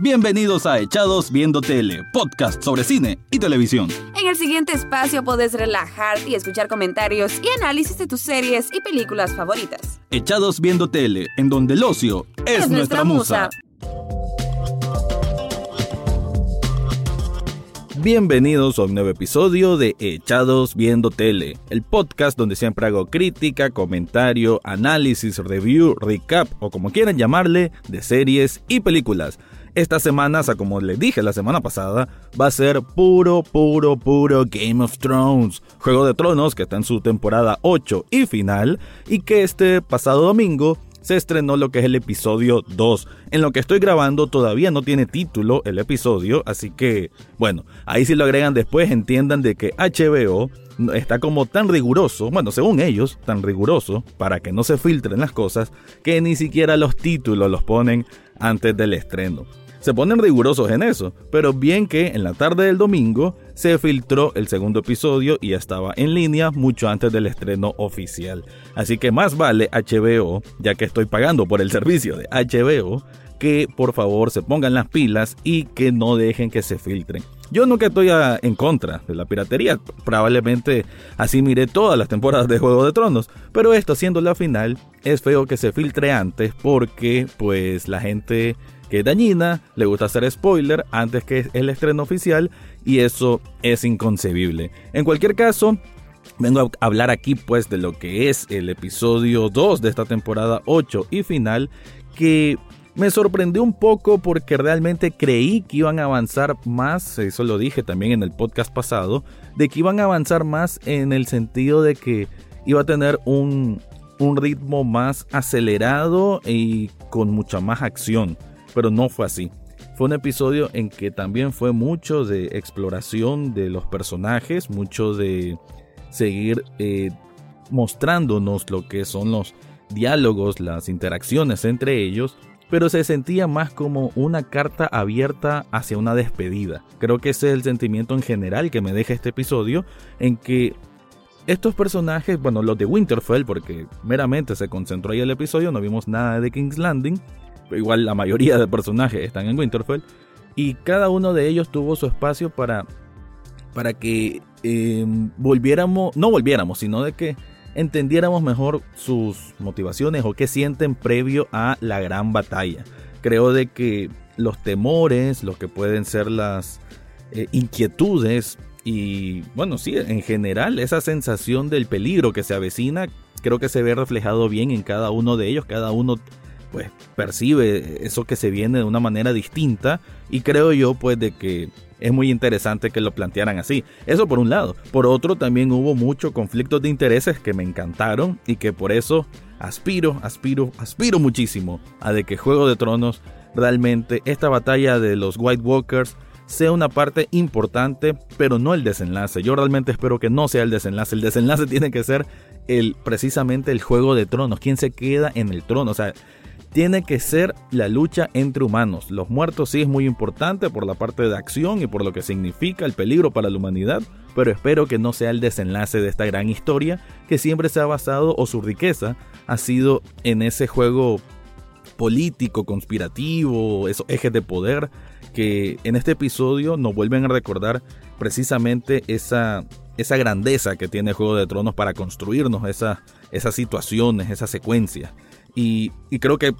Bienvenidos a Echados Viendo Tele, podcast sobre cine y televisión. En el siguiente espacio podés relajarte y escuchar comentarios y análisis de tus series y películas favoritas. Echados Viendo Tele, en donde el ocio es, nuestra, musa. Bienvenidos a un nuevo episodio de Echados Viendo Tele, el podcast donde siempre hago crítica, comentario, análisis, review, recap o como quieran llamarle, de series y películas. Esta semana, o como les dije la semana pasada, va a ser puro, puro, puro Game of Thrones. Juego de Tronos que está en su temporada 8 y final y que este pasado domingo se estrenó lo que es el episodio 2. En lo que estoy grabando todavía no tiene título el episodio, así que, bueno, ahí si lo agregan después entiendan de que HBO está como tan riguroso, bueno, según ellos, tan riguroso, para que no se filtren las cosas, que ni siquiera los títulos los ponen antes del estreno se ponen rigurosos en eso, pero bien que en la tarde del domingo se filtró el segundo episodio y estaba en línea mucho antes del estreno oficial. Así que más vale HBO, ya que estoy pagando por el servicio de HBO, que por favor se pongan las pilas y que no dejen que se filtren. Yo nunca estoy en contra de la piratería, probablemente así miré todas las temporadas de Juego de Tronos, pero esto siendo la final es feo que se filtre antes porque pues la gente que dañina, le gusta hacer spoiler antes que el estreno oficial y eso es inconcebible. En cualquier caso, vengo a hablar aquí pues de lo que es el episodio 2 de esta temporada 8 y final que me sorprendió un poco porque realmente creí que iban a avanzar más, eso lo dije también en el podcast pasado, de que iban a avanzar más en el sentido de que iba a tener un, un ritmo más acelerado y con mucha más acción pero no fue así. Fue un episodio en que también fue mucho de exploración de los personajes, mucho de seguir eh, mostrándonos lo que son los diálogos, las interacciones entre ellos, pero se sentía más como una carta abierta hacia una despedida. Creo que ese es el sentimiento en general que me deja este episodio, en que estos personajes, bueno, los de Winterfell, porque meramente se concentró ahí el episodio, no vimos nada de King's Landing, igual la mayoría de personajes están en Winterfell, y cada uno de ellos tuvo su espacio para, para que em, volviéramos, no volviéramos, sino de que entendiéramos mejor sus motivaciones o qué sienten previo a la gran batalla. Creo de que los temores, lo que pueden ser las eh, inquietudes y bueno, sí, en general esa sensación del peligro que se avecina, creo que se ve reflejado bien en cada uno de ellos, cada uno pues percibe eso que se viene de una manera distinta y creo yo pues de que es muy interesante que lo plantearan así. Eso por un lado. Por otro también hubo muchos conflictos de intereses que me encantaron y que por eso aspiro, aspiro, aspiro muchísimo a de que Juego de Tronos realmente esta batalla de los White Walkers sea una parte importante, pero no el desenlace. Yo realmente espero que no sea el desenlace. El desenlace tiene que ser el precisamente el juego de tronos, quién se queda en el trono, o sea, tiene que ser la lucha entre humanos. Los muertos sí es muy importante por la parte de acción y por lo que significa el peligro para la humanidad, pero espero que no sea el desenlace de esta gran historia que siempre se ha basado o su riqueza ha sido en ese juego político, conspirativo, esos ejes de poder que en este episodio nos vuelven a recordar precisamente esa, esa grandeza que tiene Juego de Tronos para construirnos esa, esas situaciones, esas secuencias. Y, creo que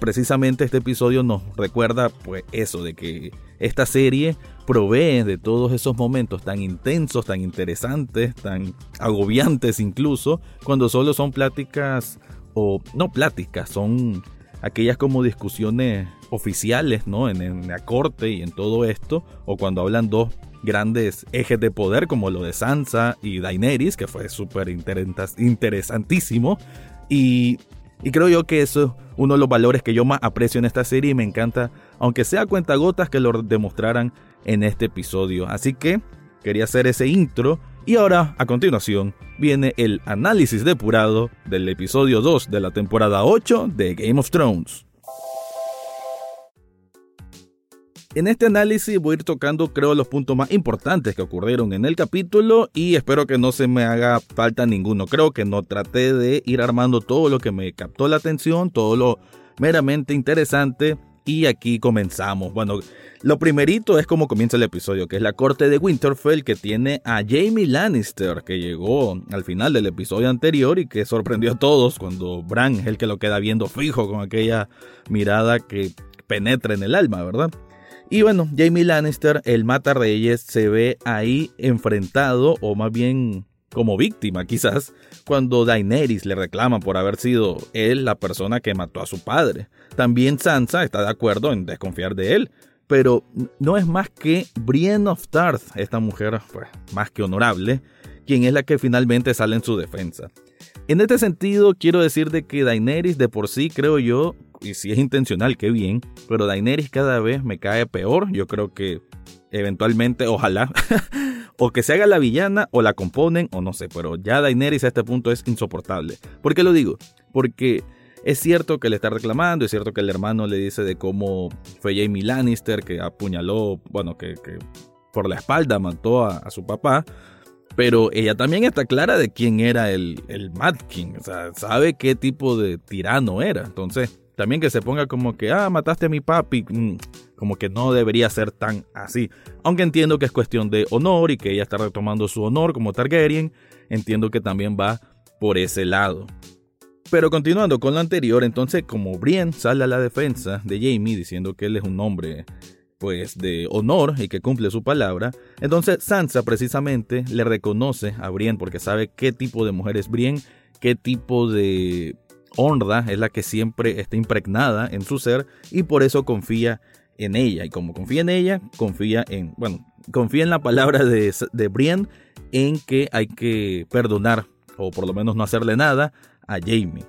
precisamente este episodio nos recuerda pues eso, de que esta serie provee de todos esos momentos tan intensos, tan interesantes, tan agobiantes incluso, cuando solo son pláticas o no pláticas, son aquellas como discusiones oficiales, ¿no? En, en, la corte y en todo esto, o cuando hablan dos grandes ejes de poder como lo de Sansa y Daenerys, que fue súper interesantísimo, y creo yo que eso es uno de los valores que yo más aprecio en esta serie y me encanta, aunque sea cuentagotas que lo demostraran en este episodio. Así que quería hacer ese intro y ahora a continuación viene el análisis depurado del episodio 2 de la temporada 8 de Game of Thrones. En este análisis voy a ir tocando creo los puntos más importantes que ocurrieron en el capítulo y espero que no se me haga falta ninguno. Creo que no traté de ir armando todo lo que me captó la atención, todo lo meramente interesante Y aquí comenzamos. Bueno, lo primerito es como comienza el episodio, que es la corte de Winterfell que tiene a Jamie Lannister, que llegó al final del episodio anterior y que sorprendió a todos cuando Bran es el que lo queda viendo fijo con aquella mirada que penetra en el alma, ¿verdad? Y bueno, Jamie Lannister, el Mata Reyes, se ve ahí enfrentado, o más bien como víctima quizás, cuando Daenerys le reclama por haber sido él la persona que mató a su padre. También Sansa está de acuerdo en desconfiar de él, pero no es más que Brienne of Tarth, esta mujer pues, más que honorable, quien es la que finalmente sale en su defensa. En este sentido, quiero decir de que Daenerys de por sí, creo yo, y si es intencional, qué bien, pero Daenerys cada vez me cae peor. Yo creo que eventualmente, ojalá, o que se haga la villana o la componen o no sé, pero ya Daenerys a este punto es insoportable. ¿Por qué lo digo? Porque es cierto que le está reclamando, es cierto que el hermano le dice de cómo fue Jamie Lannister que apuñaló, bueno, que, por la espalda mató a, su papá. Pero ella también está clara de quién era el, el Mad King. O sea, sabe qué tipo de tirano era. Entonces, también que se ponga como que, ah, mataste a mi papi. Mm, como que no debería ser tan así. Aunque entiendo que es cuestión de honor y que ella está retomando su honor como Targaryen. Entiendo que también va por ese lado. Pero continuando con lo anterior, entonces como Brienne sale a la defensa de Jamie diciendo que él es un hombre pues de honor y que cumple su palabra, entonces Sansa precisamente le reconoce a Brienne porque sabe qué tipo de mujer es Brienne, qué tipo de honra es la que siempre está impregnada en su ser y por eso confía en ella. Y como confía en ella, confía en, bueno, confía en la palabra de, de Brienne en que hay que perdonar o por lo menos no hacerle nada a Jamie.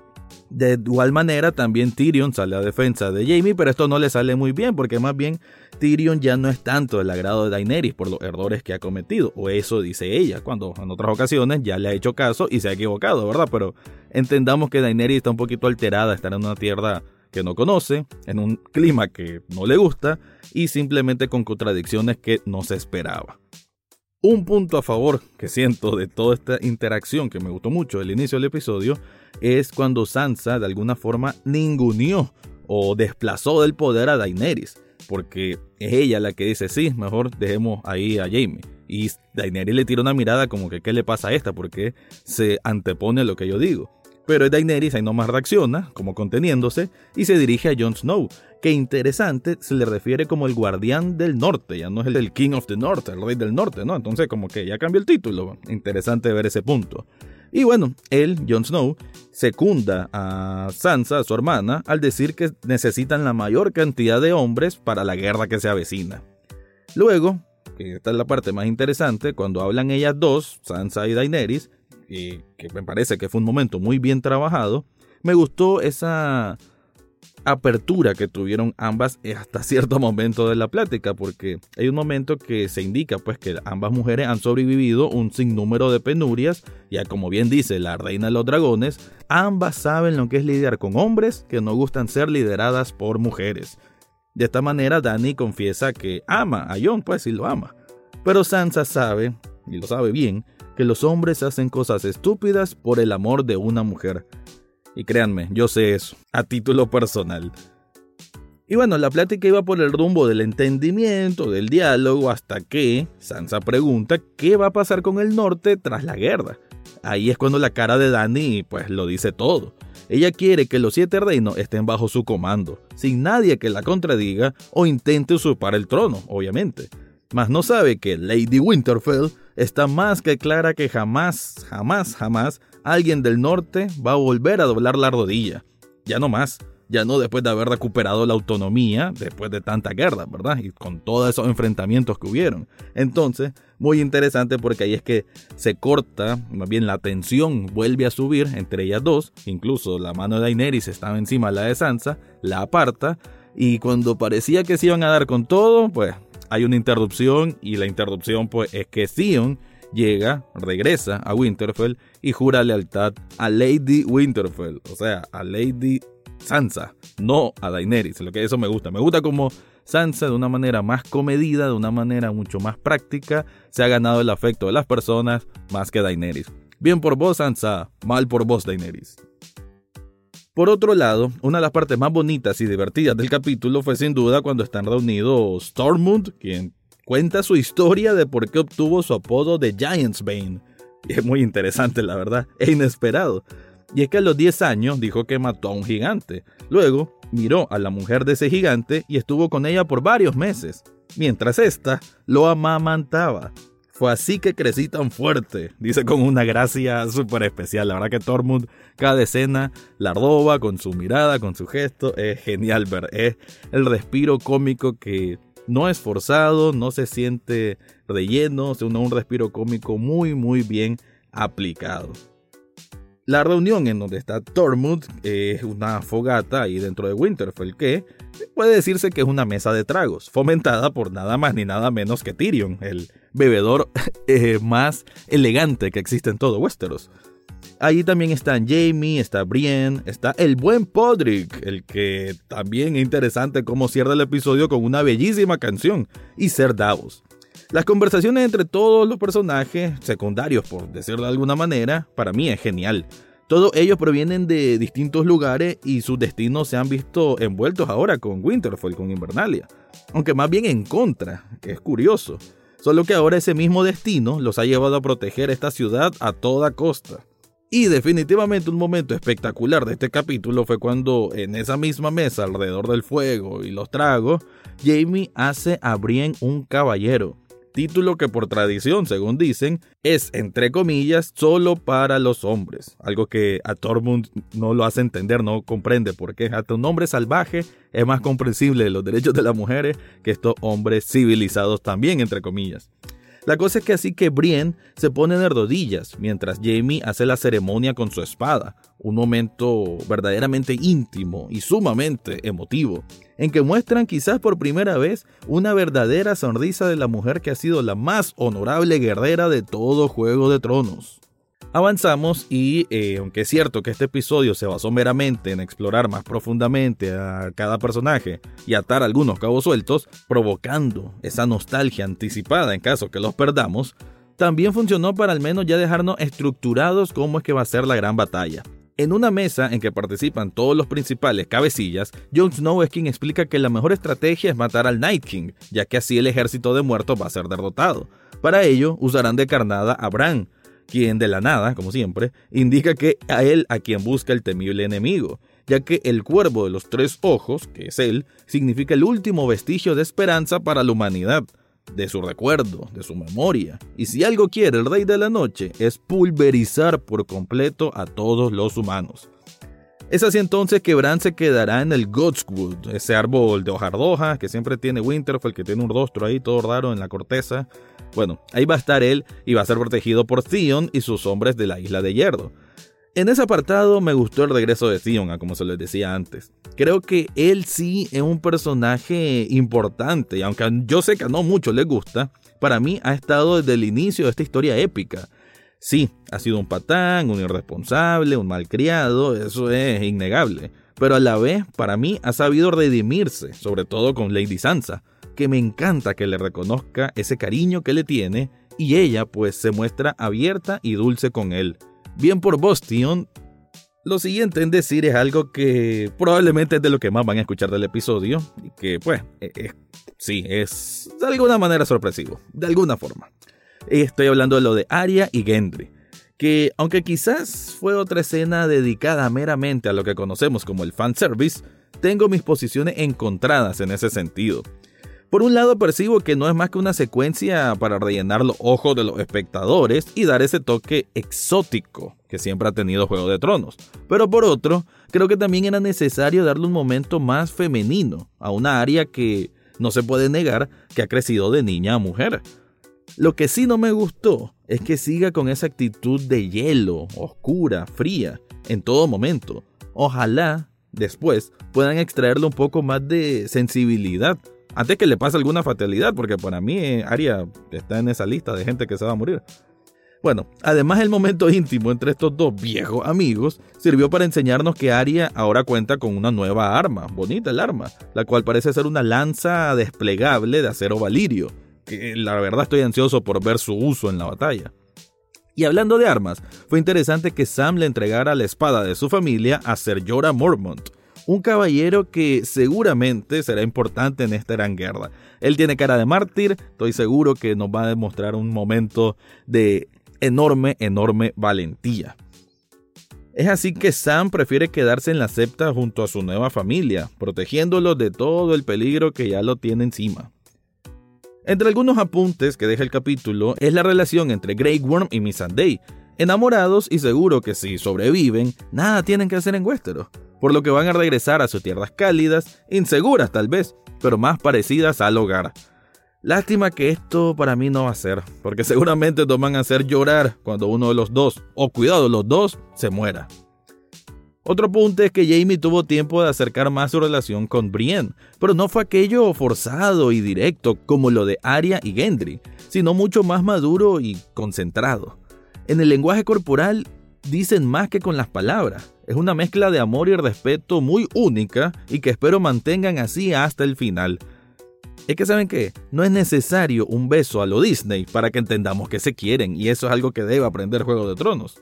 De igual manera, también Tyrion sale a defensa de Jamie, pero esto no le sale muy bien, porque más bien Tyrion ya no es tanto del agrado de Daenerys por los errores que ha cometido, o eso dice ella, cuando en otras ocasiones ya le ha hecho caso y se ha equivocado, ¿verdad? Pero entendamos que Daenerys está un poquito alterada, está en una tierra que no conoce, en un clima que no le gusta y simplemente con contradicciones que no se esperaba. Un punto a favor que siento de toda esta interacción que me gustó mucho el inicio del episodio es cuando Sansa de alguna forma ninguneó o desplazó del poder a Daenerys, porque es ella la que dice, sí, mejor dejemos ahí a Jaime. Y Daenerys le tira una mirada como que, ¿qué le pasa a esta? Porque se antepone a lo que yo digo. Pero Daenerys ahí nomás reacciona, como conteniéndose, y se dirige a Jon Snow, que interesante se le refiere como el guardián del norte, ya no es el King of the North, el rey del norte, ¿no? Entonces como que ya cambió el título, interesante ver ese punto. Y bueno, él, Jon Snow, secunda a Sansa, su hermana, al decir que necesitan la mayor cantidad de hombres para la guerra que se avecina. Luego, que esta es la parte más interesante, cuando hablan ellas dos, Sansa y Daenerys, que me parece que fue un momento muy bien trabajado, me gustó esa apertura que tuvieron ambas hasta cierto momento de la plática, porque hay un momento que se indica pues que ambas mujeres han sobrevivido un sinnúmero de penurias, ya como bien dice la reina de los dragones, ambas saben lo que es lidiar con hombres que no gustan ser lideradas por mujeres. De esta manera Dani confiesa que ama a Jon, pues sí lo ama. Pero Sansa sabe, y lo sabe bien, que los hombres hacen cosas estúpidas por el amor de una mujer. Y créanme, yo sé eso, a título personal. Y bueno, la plática iba por el rumbo del entendimiento, del diálogo, hasta que Sansa pregunta qué va a pasar con el norte tras la guerra. Ahí es cuando la cara de Dani pues lo dice todo. Ella quiere que los siete reinos estén bajo su comando, sin nadie que la contradiga o intente usurpar el trono, obviamente. Mas no sabe que Lady Winterfell está más que clara que jamás, jamás, jamás alguien del norte va a volver a doblar la rodilla. Ya no más, ya no después de haber recuperado la autonomía, después de tanta guerra, ¿verdad? Y con todos esos enfrentamientos que hubieron. Entonces, muy interesante porque ahí es que se corta, más bien la tensión vuelve a subir entre ellas dos, incluso la mano de Daenerys estaba encima de la de Sansa, la aparta, y cuando parecía que se iban a dar con todo, pues hay una interrupción y la interrupción pues es que Theon llega, regresa a Winterfell y jura lealtad a Lady Winterfell, o sea, a Lady Sansa, no a Daenerys, lo que eso me gusta. Me gusta como Sansa de una manera más comedida, de una manera mucho más práctica, se ha ganado el afecto de las personas más que Daenerys. Bien por vos Sansa, mal por vos Daenerys. Por otro lado, una de las partes más bonitas y divertidas del capítulo fue sin duda cuando están reunidos Stormund, quien cuenta su historia de por qué obtuvo su apodo de Giants Bane. Es muy interesante, la verdad, e inesperado. Y es que a los 10 años dijo que mató a un gigante. Luego miró a la mujer de ese gigante y estuvo con ella por varios meses, mientras ésta lo amamantaba. Fue así que crecí tan fuerte, dice con una gracia súper especial. La verdad que Tormund, cada escena la roba con su mirada, con su gesto. Es genial ver. Es el respiro cómico que no es forzado, no se siente relleno, sino un respiro cómico muy, muy bien aplicado. La reunión en donde está Tormund es una fogata ahí dentro de Winterfell que puede decirse que es una mesa de tragos, fomentada por nada más ni nada menos que Tyrion, el bebedor eh, más elegante que existe en todo Westeros. Allí también están Jamie, está Brienne, está el buen Podrick, el que también es interesante cómo cierra el episodio con una bellísima canción, y Ser Davos. Las conversaciones entre todos los personajes secundarios, por decirlo de alguna manera, para mí es genial. Todos ellos provienen de distintos lugares y sus destinos se han visto envueltos ahora con Winterfell, con Invernalia. Aunque más bien en contra, que es curioso. Solo que ahora ese mismo destino los ha llevado a proteger esta ciudad a toda costa. Y definitivamente un momento espectacular de este capítulo fue cuando en esa misma mesa alrededor del fuego y los tragos, Jamie hace a un caballero título que por tradición, según dicen, es, entre comillas, solo para los hombres. Algo que a Tormund no lo hace entender, no comprende por qué. Hasta un hombre salvaje es más comprensible los derechos de las mujeres que estos hombres civilizados también, entre comillas. La cosa es que así que Brienne se pone de rodillas mientras Jamie hace la ceremonia con su espada, un momento verdaderamente íntimo y sumamente emotivo, en que muestran quizás por primera vez una verdadera sonrisa de la mujer que ha sido la más honorable guerrera de todo Juego de Tronos. Avanzamos y, eh, aunque es cierto que este episodio se basó meramente en explorar más profundamente a cada personaje y atar algunos cabos sueltos, provocando esa nostalgia anticipada en caso que los perdamos, también funcionó para al menos ya dejarnos estructurados cómo es que va a ser la gran batalla. En una mesa en que participan todos los principales cabecillas, Jon Snow es quien explica que la mejor estrategia es matar al Night King, ya que así el ejército de muertos va a ser derrotado. Para ello, usarán de carnada a Bran, quien de la nada, como siempre, indica que a él a quien busca el temible enemigo, ya que el cuervo de los tres ojos, que es él, significa el último vestigio de esperanza para la humanidad, de su recuerdo, de su memoria. Y si algo quiere el Rey de la Noche es pulverizar por completo a todos los humanos. Es así entonces que Bran se quedará en el Godswood, ese árbol de hojardoja que siempre tiene Winterfell, que tiene un rostro ahí todo raro en la corteza. Bueno, ahí va a estar él y va a ser protegido por Theon y sus hombres de la isla de hierro. En ese apartado me gustó el regreso de Theon, a como se les decía antes. Creo que él sí es un personaje importante, y aunque yo sé que no mucho le gusta, para mí ha estado desde el inicio de esta historia épica. Sí, ha sido un patán, un irresponsable, un malcriado, eso es innegable. Pero a la vez, para mí, ha sabido redimirse, sobre todo con Lady Sansa, que me encanta que le reconozca ese cariño que le tiene y ella pues se muestra abierta y dulce con él. Bien por Bostion, lo siguiente en decir es algo que probablemente es de lo que más van a escuchar del episodio y que pues e, e, sí, es de alguna manera sorpresivo, de alguna forma. Estoy hablando de lo de Arya y Gendry, que aunque quizás fue otra escena dedicada meramente a lo que conocemos como el fanservice, tengo mis posiciones encontradas en ese sentido. Por un lado percibo que no es más que una secuencia para rellenar los ojos de los espectadores y dar ese toque exótico que siempre ha tenido Juego de Tronos. Pero por otro, creo que también era necesario darle un momento más femenino a una área que no se puede negar que ha crecido de niña a mujer. Lo que sí no me gustó es que siga con esa actitud de hielo, oscura, fría, en todo momento. Ojalá después puedan extraerle un poco más de sensibilidad antes que le pase alguna fatalidad, porque para mí eh, Aria está en esa lista de gente que se va a morir. Bueno, además el momento íntimo entre estos dos viejos amigos sirvió para enseñarnos que Aria ahora cuenta con una nueva arma, bonita el arma, la cual parece ser una lanza desplegable de acero valirio, que la verdad estoy ansioso por ver su uso en la batalla. Y hablando de armas, fue interesante que Sam le entregara la espada de su familia a Ser Jorah Mormont, un caballero que seguramente será importante en esta gran guerra. Él tiene cara de mártir, estoy seguro que nos va a demostrar un momento de enorme, enorme valentía. Es así que Sam prefiere quedarse en la septa junto a su nueva familia, protegiéndolos de todo el peligro que ya lo tiene encima. Entre algunos apuntes que deja el capítulo es la relación entre Grey Worm y Missandei, enamorados y seguro que si sobreviven, nada tienen que hacer en Westeros, por lo que van a regresar a sus tierras cálidas, inseguras tal vez, pero más parecidas al hogar. Lástima que esto para mí no va a ser, porque seguramente nos van a hacer llorar cuando uno de los dos, o cuidado, los dos, se muera. Otro punto es que Jamie tuvo tiempo de acercar más su relación con Brienne, pero no fue aquello forzado y directo como lo de Arya y Gendry, sino mucho más maduro y concentrado. En el lenguaje corporal dicen más que con las palabras. Es una mezcla de amor y respeto muy única y que espero mantengan así hasta el final. Es que saben que no es necesario un beso a lo Disney para que entendamos que se quieren y eso es algo que debe aprender Juego de Tronos.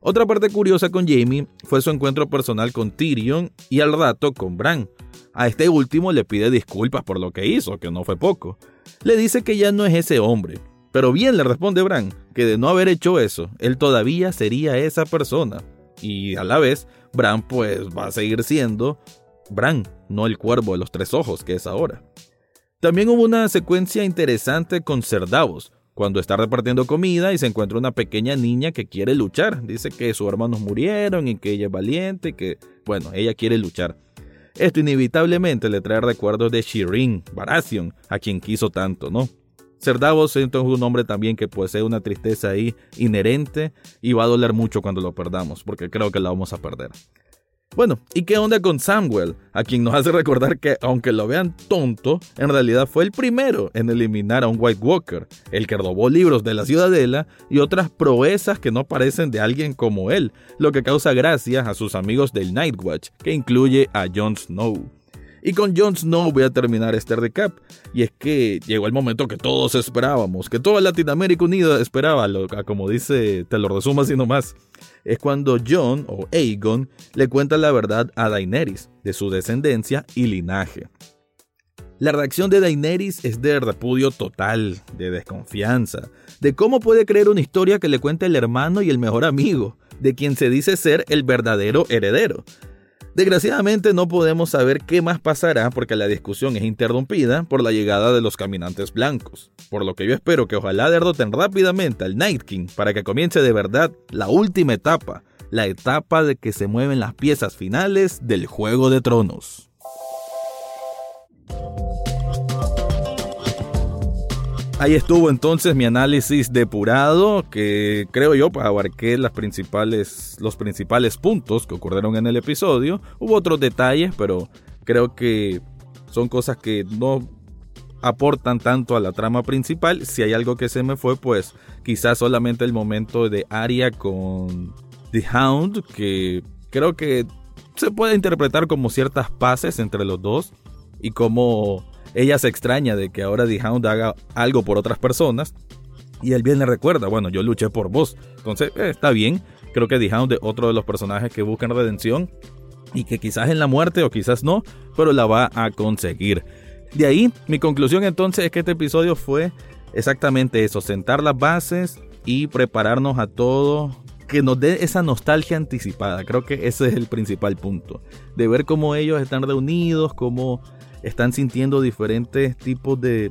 Otra parte curiosa con Jamie fue su encuentro personal con Tyrion y al rato con Bran. A este último le pide disculpas por lo que hizo, que no fue poco. Le dice que ya no es ese hombre. Pero bien le responde Bran que de no haber hecho eso, él todavía sería esa persona. Y a la vez, Bran pues va a seguir siendo Bran, no el cuervo de los tres ojos que es ahora. También hubo una secuencia interesante con Cerdavos, cuando está repartiendo comida y se encuentra una pequeña niña que quiere luchar. Dice que sus hermanos murieron y que ella es valiente y que, bueno, ella quiere luchar. Esto inevitablemente le trae recuerdos de Shireen Baratheon, a quien quiso tanto, ¿no? Cerdavos es un hombre también que posee una tristeza ahí inherente y va a doler mucho cuando lo perdamos, porque creo que la vamos a perder. Bueno, ¿y qué onda con Samuel? A quien nos hace recordar que, aunque lo vean tonto, en realidad fue el primero en eliminar a un White Walker, el que robó libros de la ciudadela y otras proezas que no parecen de alguien como él, lo que causa gracia a sus amigos del Night Watch, que incluye a Jon Snow. Y con Jon Snow voy a terminar este recap. Y es que llegó el momento que todos esperábamos, que toda Latinoamérica Unida esperaba, como dice, te lo resumo así nomás. Es cuando Jon o Aegon le cuenta la verdad a Daenerys de su descendencia y linaje. La reacción de Daenerys es de repudio total, de desconfianza, de cómo puede creer una historia que le cuenta el hermano y el mejor amigo, de quien se dice ser el verdadero heredero. Desgraciadamente no podemos saber qué más pasará porque la discusión es interrumpida por la llegada de los caminantes blancos, por lo que yo espero que ojalá derroten rápidamente al Night King para que comience de verdad la última etapa, la etapa de que se mueven las piezas finales del Juego de Tronos. Ahí estuvo entonces mi análisis depurado, que creo yo pues, abarqué las principales, los principales puntos que ocurrieron en el episodio. Hubo otros detalles, pero creo que son cosas que no aportan tanto a la trama principal. Si hay algo que se me fue, pues quizás solamente el momento de Arya con The Hound, que creo que se puede interpretar como ciertas paces entre los dos y como ella se extraña de que ahora The Hound haga algo por otras personas. Y él bien le recuerda, bueno, yo luché por vos. Entonces, eh, está bien. Creo que The Hound es otro de los personajes que buscan redención. Y que quizás en la muerte o quizás no, pero la va a conseguir. De ahí, mi conclusión entonces es que este episodio fue exactamente eso, sentar las bases y prepararnos a todo que nos dé esa nostalgia anticipada. Creo que ese es el principal punto. De ver cómo ellos están reunidos, cómo están sintiendo diferentes tipos de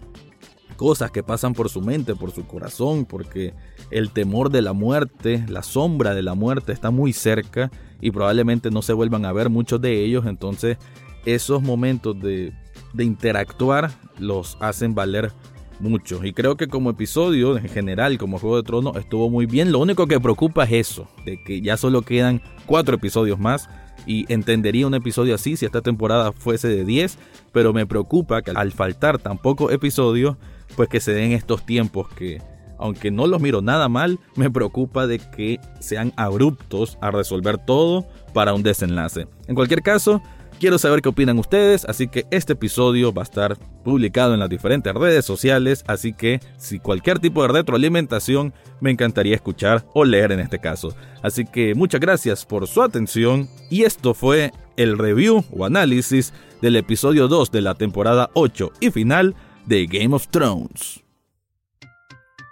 cosas que pasan por su mente, por su corazón, porque el temor de la muerte, la sombra de la muerte está muy cerca y probablemente no se vuelvan a ver muchos de ellos, entonces esos momentos de, interactuar los hacen valer mucho. Y creo que como episodio en general, como Juego de Tronos, estuvo muy bien. Lo único que preocupa es eso, de que ya solo quedan cuatro episodios más y entendería un episodio así si esta temporada fuese de 10, pero me preocupa que al faltar tan pocos episodios, pues que se den estos tiempos que, aunque no los miro nada mal, me preocupa de que sean abruptos a resolver todo para un desenlace. En cualquier caso, Quiero saber qué opinan ustedes, así que este episodio va a estar publicado en las diferentes redes sociales, así que si cualquier tipo de retroalimentación me encantaría escuchar o leer en este caso. Así que muchas gracias por su atención y esto fue el review o análisis del episodio 2 de la temporada 8 y final de Game of Thrones.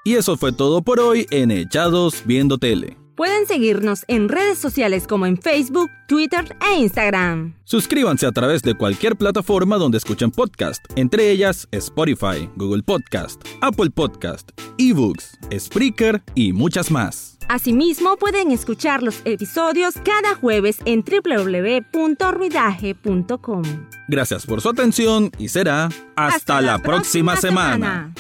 Y eso fue todo por hoy en Echados Viendo Tele. Pueden seguirnos en redes sociales como en Facebook, Twitter e Instagram. Suscríbanse a través de cualquier plataforma donde escuchen podcast, entre ellas Spotify, Google Podcast, Apple Podcast, eBooks, Spreaker y muchas más. Asimismo, pueden escuchar los episodios cada jueves en www.ruidaje.com. Gracias por su atención y será hasta, la, próxima, semana.